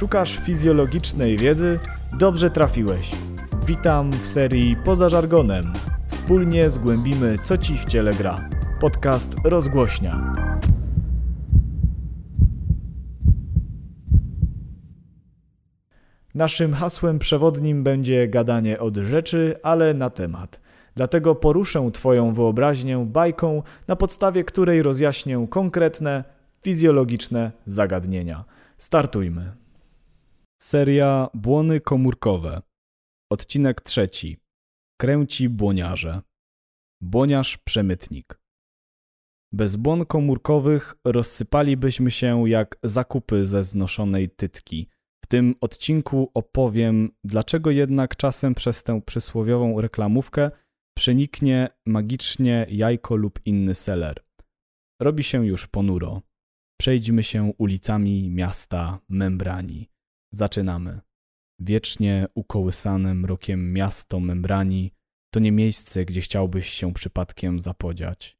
Szukasz fizjologicznej wiedzy? Dobrze trafiłeś. Witam w serii Poza żargonem. Wspólnie zgłębimy, co ci w ciele gra. Podcast rozgłośnia. Naszym hasłem przewodnim będzie gadanie od rzeczy, ale na temat. Dlatego poruszę Twoją wyobraźnię bajką, na podstawie której rozjaśnię konkretne, fizjologiczne zagadnienia. Startujmy. Seria Błony komórkowe. Odcinek trzeci. Kręci błoniarze. Błoniarz przemytnik. Bez błon komórkowych rozsypalibyśmy się jak zakupy ze znoszonej tytki. W tym odcinku opowiem, dlaczego jednak czasem przez tę przysłowiową reklamówkę przeniknie magicznie jajko lub inny seler. Robi się już ponuro. Przejdźmy się ulicami miasta Membrani. Zaczynamy. Wiecznie ukołysane mrokiem miasto Membrani to nie miejsce, gdzie chciałbyś się przypadkiem zapodziać.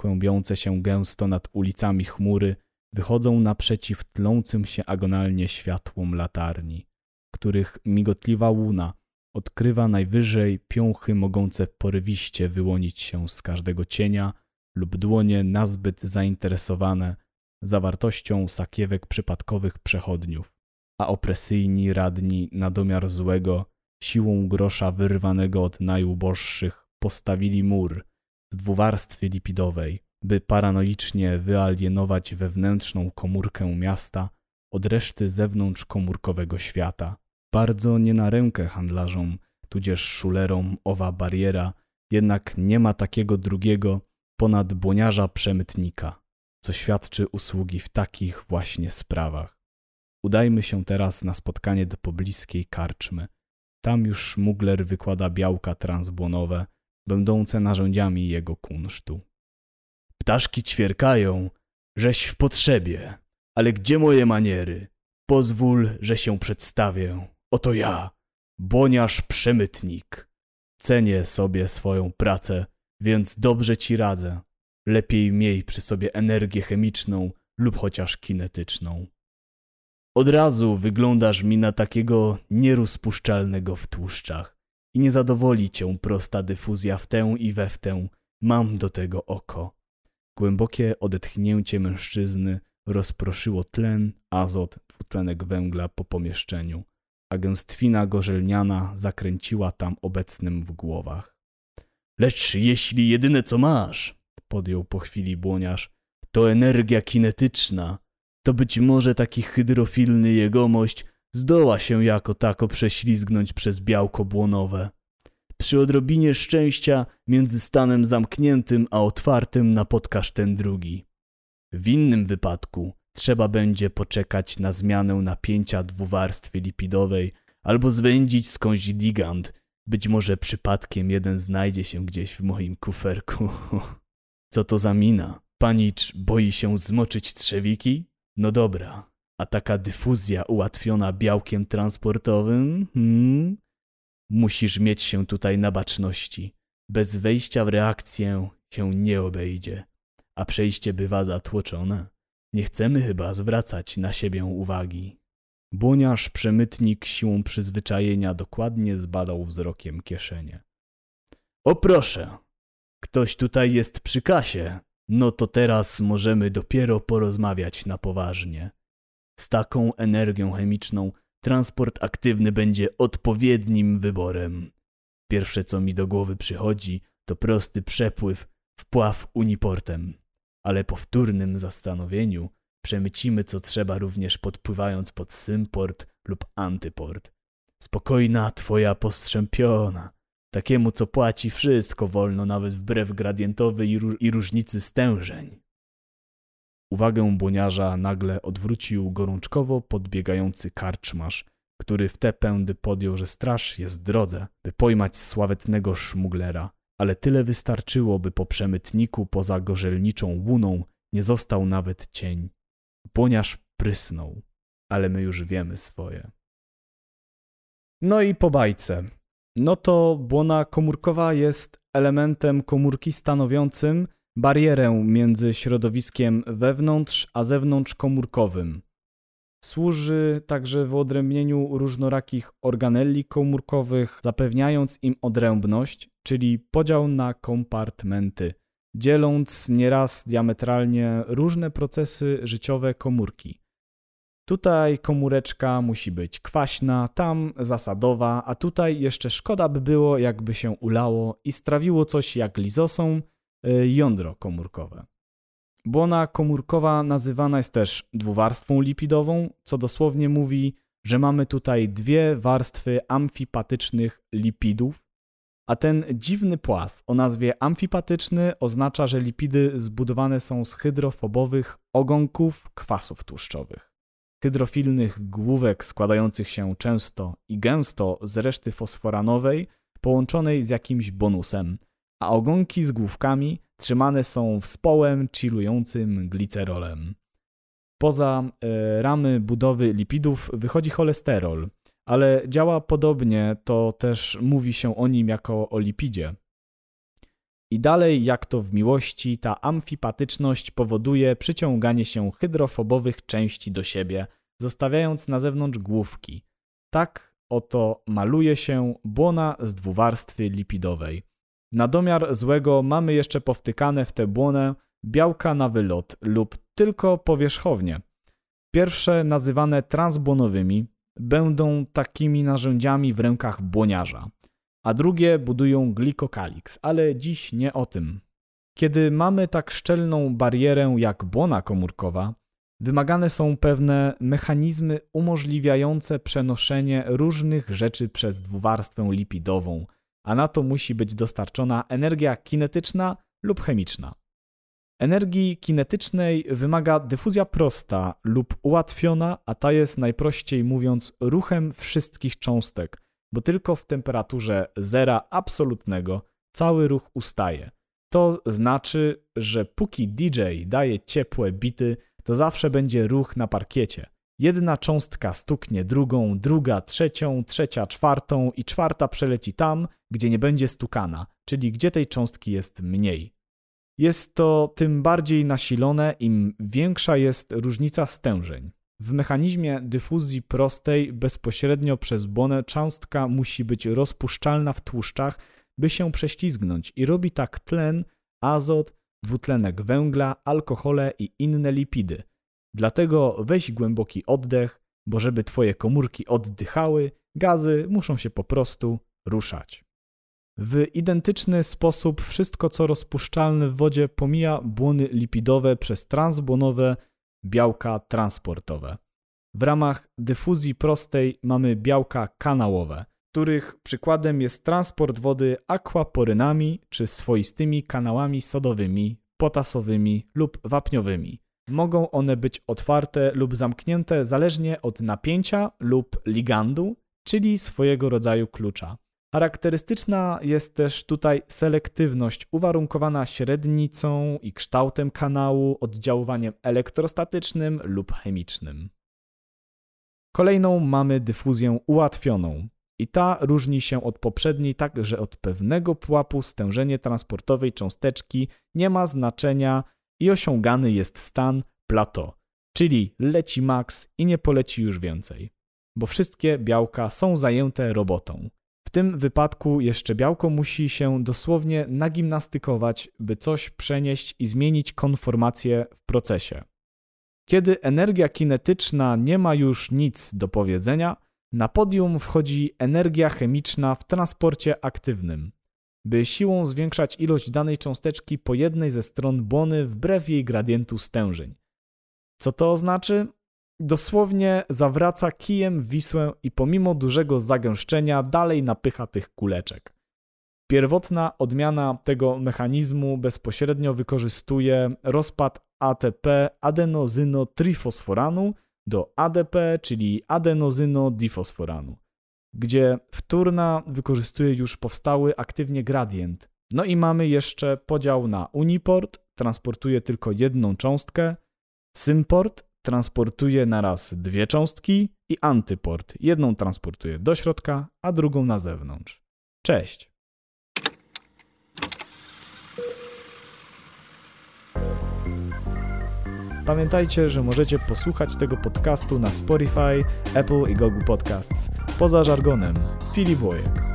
Kłębiące się gęsto nad ulicami chmury wychodzą naprzeciw tlącym się agonalnie światłom latarni, których migotliwa łuna odkrywa najwyżej piąchy mogące porywiście wyłonić się z każdego cienia lub dłonie nazbyt zainteresowane zawartością sakiewek przypadkowych przechodniów, a opresyjni radni na domiar złego siłą grosza wyrwanego od najuboższych postawili mur z dwuwarstwy lipidowej, by paranoicznie wyalienować wewnętrzną komórkę miasta od reszty zewnątrzkomórkowego świata. Bardzo nie na rękę handlarzom, tudzież szulerom owa bariera, jednak nie ma takiego drugiego ponad błoniarza przemytnika, co świadczy usługi w takich właśnie sprawach. Udajmy się teraz na spotkanie do pobliskiej karczmy. Tam już szmugler wykłada białka transbłonowe, będące narzędziami jego kunsztu. Ptaszki ćwierkają, żeś w potrzebie, ale gdzie moje maniery? Pozwól, że się przedstawię. Oto ja, błoniarz przemytnik. Cenię sobie swoją pracę, więc dobrze ci radzę. Lepiej miej przy sobie energię chemiczną lub chociaż kinetyczną. Od razu wyglądasz mi na takiego nierozpuszczalnego w tłuszczach i nie zadowoli cię prosta dyfuzja w tę i we w tę. Mam do tego oko. Głębokie odetchnięcie mężczyzny rozproszyło tlen, azot, dwutlenek węgla po pomieszczeniu, a gęstwina gorzelniana zakręciła tam obecnym w głowach. Lecz jeśli jedyne co masz, podjął po chwili błoniarz, to energia kinetyczna, to być może taki hydrofilny jegomość zdoła się jako tako prześlizgnąć przez białko błonowe. Przy odrobinie szczęścia między stanem zamkniętym a otwartym napotkasz ten drugi. W innym wypadku trzeba będzie poczekać na zmianę napięcia dwuwarstwy lipidowej albo zwędzić skądś ligand. Być może przypadkiem jeden znajdzie się gdzieś w moim kuferku. Co to za mina? Panicz boi się zmoczyć trzewiki? No dobra, a taka dyfuzja ułatwiona białkiem transportowym? Hmm? Musisz mieć się tutaj na baczności. Bez wejścia w reakcję się nie obejdzie, a przejście bywa zatłoczone. Nie chcemy chyba zwracać na siebie uwagi. Buniarz przemytnik siłą przyzwyczajenia dokładnie zbadał wzrokiem kieszenie. O proszę, ktoś tutaj jest przy kasie. No to teraz możemy dopiero porozmawiać na poważnie. Z taką energią chemiczną transport aktywny będzie odpowiednim wyborem. Pierwsze co mi do głowy przychodzi, to prosty przepływ, wpław uniportem. Ale po wtórnym zastanowieniu przemycimy co trzeba również podpływając pod symport lub antyport. Spokojna twoja postrzępiona. Takiemu, co płaci wszystko wolno, nawet wbrew gradientowej i, i różnicy stężeń. Uwagę błoniarza nagle odwrócił gorączkowo podbiegający karczmarz, który w te pędy podjął, że straż jest w drodze, by pojmać sławetnego szmuglera, ale tyle wystarczyło, by po przemytniku poza gorzelniczą łuną nie został nawet cień. Błoniarz prysnął, ale my już wiemy swoje. No i po bajce. No to błona komórkowa jest elementem komórki stanowiącym barierę między środowiskiem wewnątrz a zewnątrz komórkowym. Służy także wyodrębnieniu różnorakich organelli komórkowych, zapewniając im odrębność, czyli podział na kompartmenty, dzieląc nieraz diametralnie różne procesy życiowe komórki. Tutaj komóreczka musi być kwaśna, tam zasadowa, a tutaj jeszcze szkoda by było, jakby się ulało i strawiło coś jak lizosom y, jądro komórkowe. Błona komórkowa nazywana jest też dwuwarstwą lipidową, co dosłownie mówi, że mamy tutaj dwie warstwy amfipatycznych lipidów, a ten dziwny płas o nazwie amfipatyczny oznacza, że lipidy zbudowane są z hydrofobowych ogonków kwasów tłuszczowych. Hydrofilnych główek składających się często i gęsto z reszty fosforanowej połączonej z jakimś bonusem, a ogonki z główkami trzymane są wspołem chillującym glicerolem. Poza e, ramy budowy lipidów wychodzi cholesterol, ale działa podobnie, to też mówi się o nim jako o lipidzie. I dalej, jak to w miłości, ta amfipatyczność powoduje przyciąganie się hydrofobowych części do siebie, zostawiając na zewnątrz główki. Tak oto maluje się błona z dwuwarstwy lipidowej. Na domiar złego mamy jeszcze powtykane w tę błonę białka na wylot lub tylko powierzchownie. Pierwsze, nazywane transbłonowymi, będą takimi narzędziami w rękach błoniarza, a drugie budują glikokaliks, ale dziś nie o tym. Kiedy mamy tak szczelną barierę jak błona komórkowa, wymagane są pewne mechanizmy umożliwiające przenoszenie różnych rzeczy przez dwuwarstwę lipidową, a na to musi być dostarczona energia kinetyczna lub chemiczna. Energii kinetycznej wymaga dyfuzja prosta lub ułatwiona, a ta jest najprościej mówiąc ruchem wszystkich cząstek, bo tylko w temperaturze zera absolutnego cały ruch ustaje. To znaczy, że póki DJ daje ciepłe bity, to zawsze będzie ruch na parkiecie. Jedna cząstka stuknie drugą, druga trzecią, trzecia czwartą i czwarta przeleci tam, gdzie nie będzie stukana, czyli gdzie tej cząstki jest mniej. Jest to tym bardziej nasilone, im większa jest różnica stężeń. W mechanizmie dyfuzji prostej bezpośrednio przez błonę cząstka musi być rozpuszczalna w tłuszczach, by się prześlizgnąć i robi tak tlen, azot, dwutlenek węgla, alkohole i inne lipidy. Dlatego weź głęboki oddech, bo żeby twoje komórki oddychały, gazy muszą się po prostu ruszać. W identyczny sposób wszystko, co rozpuszczalne w wodzie, pomija błony lipidowe przez transbłonowe białka transportowe. W ramach dyfuzji prostej mamy białka kanałowe, których przykładem jest transport wody akwaporynami czy swoistymi kanałami sodowymi, potasowymi lub wapniowymi. Mogą one być otwarte lub zamknięte zależnie od napięcia lub ligandu, czyli swojego rodzaju klucza. Charakterystyczna jest też tutaj selektywność uwarunkowana średnicą i kształtem kanału, oddziaływaniem elektrostatycznym lub chemicznym. Kolejną mamy dyfuzję ułatwioną. I ta różni się od poprzedniej tak, że od pewnego pułapu stężenie transportowej cząsteczki nie ma znaczenia i osiągany jest stan plateau, czyli leci max i nie poleci już więcej, bo wszystkie białka są zajęte robotą. Tym wypadku jeszcze białko musi się dosłownie nagimnastykować, by coś przenieść i zmienić konformację w procesie. Kiedy energia kinetyczna nie ma już nic do powiedzenia, na podium wchodzi energia chemiczna w transporcie aktywnym, by siłą zwiększać ilość danej cząsteczki po jednej ze stron błony wbrew jej gradientu stężeń. Co to oznacza? Dosłownie zawraca kijem Wisłę i pomimo dużego zagęszczenia dalej napycha tych kuleczek. Pierwotna odmiana tego mechanizmu bezpośrednio wykorzystuje rozpad ATP adenozynotrifosforanu do ADP, czyli adenozynodifosforanu, gdzie wtórna wykorzystuje już powstały aktywnie gradient. No i mamy jeszcze podział na uniport, transportuje tylko jedną cząstkę, symport transportuje naraz dwie cząstki i antyport. Jedną transportuje do środka, a drugą na zewnątrz. Cześć! Pamiętajcie, że możecie posłuchać tego podcastu na Spotify, Apple i Google Podcasts. Poza żargonem, Filip Bojek.